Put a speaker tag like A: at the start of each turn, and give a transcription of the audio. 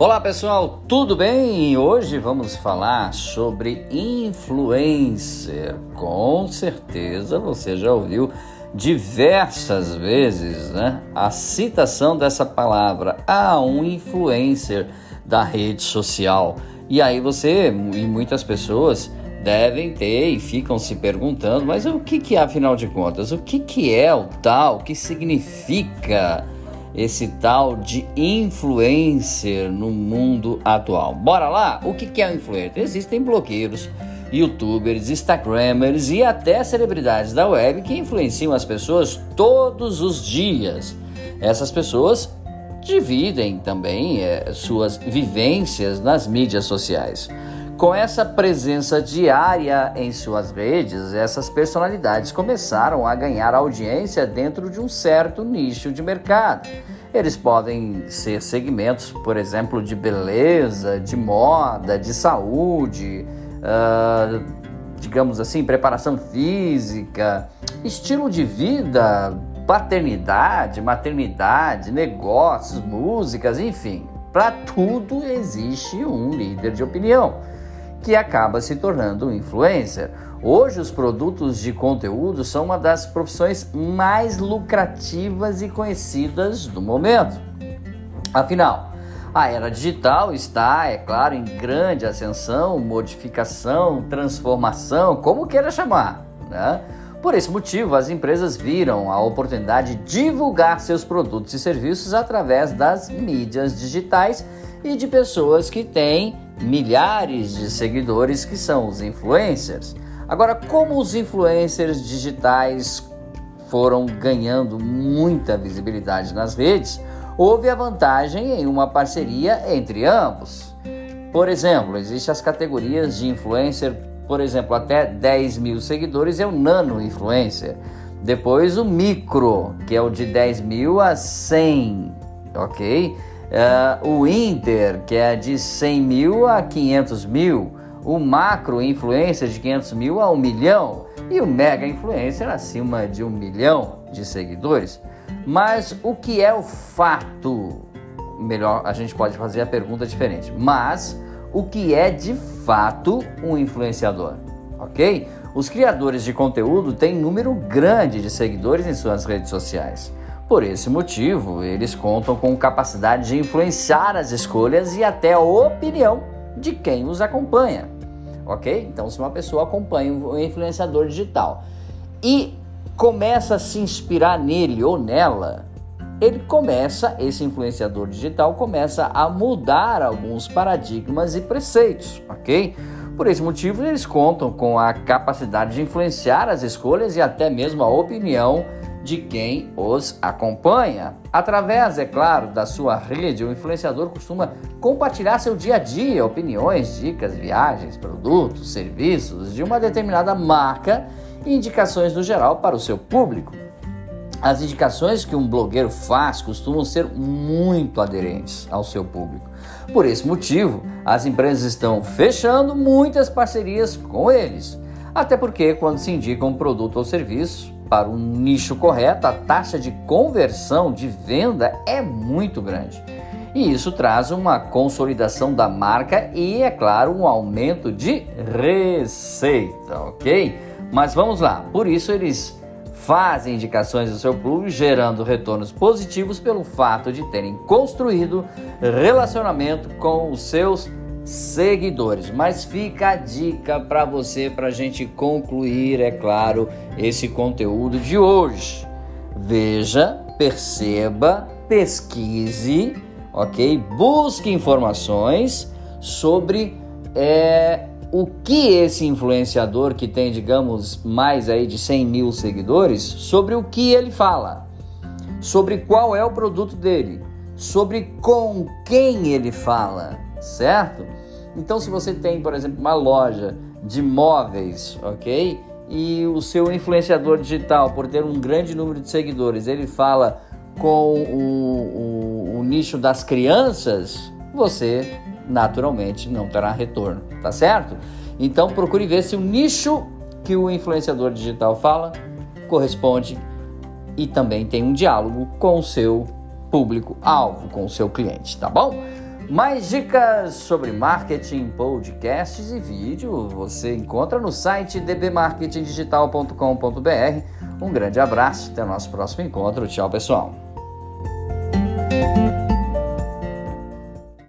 A: Olá pessoal, tudo bem? Hoje vamos falar sobre influencer. Com certeza você já ouviu diversas vezes né, a citação dessa palavra a ah, um influencer da rede social. E aí você e muitas pessoas devem ter e ficam se perguntando, mas o que, que é afinal de contas? O que, que é o tal? O que significa? Esse tal de influencer no mundo atual. Bora lá? O que é um influencer? Existem blogueiros, youtubers, instagramers e até celebridades da web que influenciam as pessoas todos os dias. Essas pessoas dividem também é, suas vivências nas mídias sociais. Com essa presença diária em suas redes, essas personalidades começaram a ganhar audiência dentro de um certo nicho de mercado. Eles podem ser segmentos, por exemplo, de beleza, de moda, de saúde, uh, digamos assim, preparação física, estilo de vida, paternidade, maternidade, negócios, músicas, enfim. Para tudo existe um líder de opinião que acaba se tornando um influencer. Hoje, os produtos de conteúdo são uma das profissões mais lucrativas e conhecidas do momento. Afinal, a era digital está, é claro, em grande ascensão, modificação, transformação, como queira chamar. Né? Por esse motivo, as empresas viram a oportunidade de divulgar seus produtos e serviços através das mídias digitais e de pessoas que têm milhares de seguidores que são os influencers. Agora, como os influencers digitais foram ganhando muita visibilidade nas redes, houve a vantagem em uma parceria entre ambos. Por exemplo, existem as categorias de influencer, por exemplo, até 10 mil seguidores é o nano influencer. Depois o micro, que é o de 10 mil a 100, ok? Uh, o Inter, que é de 100 mil a 500 mil, o macro influencer de 500 mil a 1 milhão e o mega influencer acima de 1 milhão de seguidores. Mas o que é o fato? Melhor, a gente pode fazer a pergunta diferente. Mas o que é de fato um influenciador? Ok? Os criadores de conteúdo têm número grande de seguidores em suas redes sociais. Por esse motivo, eles contam com capacidade de influenciar as escolhas e até a opinião de quem os acompanha. Ok? Então, se uma pessoa acompanha um influenciador digital e começa a se inspirar nele ou nela, ele começa, esse influenciador digital começa a mudar alguns paradigmas e preceitos, ok? Por esse motivo, eles contam com a capacidade de influenciar as escolhas e até mesmo a opinião de quem os acompanha. Através, é claro, da sua rede, o influenciador costuma compartilhar seu dia a dia, opiniões, dicas, viagens, produtos, serviços de uma determinada marca e indicações no geral para o seu público. As indicações que um blogueiro faz costumam ser muito aderentes ao seu público. Por esse motivo, as empresas estão fechando muitas parcerias com eles. Até porque, quando se indica um produto ou serviço, para um nicho correto, a taxa de conversão de venda é muito grande. E isso traz uma consolidação da marca e, é claro, um aumento de receita, ok? Mas vamos lá, por isso eles fazem indicações do seu público, gerando retornos positivos pelo fato de terem construído relacionamento com os seus seguidores. Mas fica a dica para você, para a gente concluir, é claro, esse conteúdo de hoje. Veja, perceba, pesquise, ok? Busque informações sobre é, o que esse influenciador que tem, digamos, mais aí de 100 mil seguidores, sobre o que ele fala, sobre qual é o produto dele, sobre com quem ele fala, certo? Então, se você tem, por exemplo, uma loja de móveis, ok? E o seu influenciador digital, por ter um grande número de seguidores, ele fala com o, o, o nicho das crianças, você naturalmente não terá retorno, tá certo? Então procure ver se o nicho que o influenciador digital fala corresponde e também tem um diálogo com o seu público alvo, com o seu cliente, tá bom? Mais dicas sobre marketing, podcasts e vídeo você encontra no site dbmarketingdigital.com.br. Um grande abraço, até o nosso próximo encontro. Tchau, pessoal.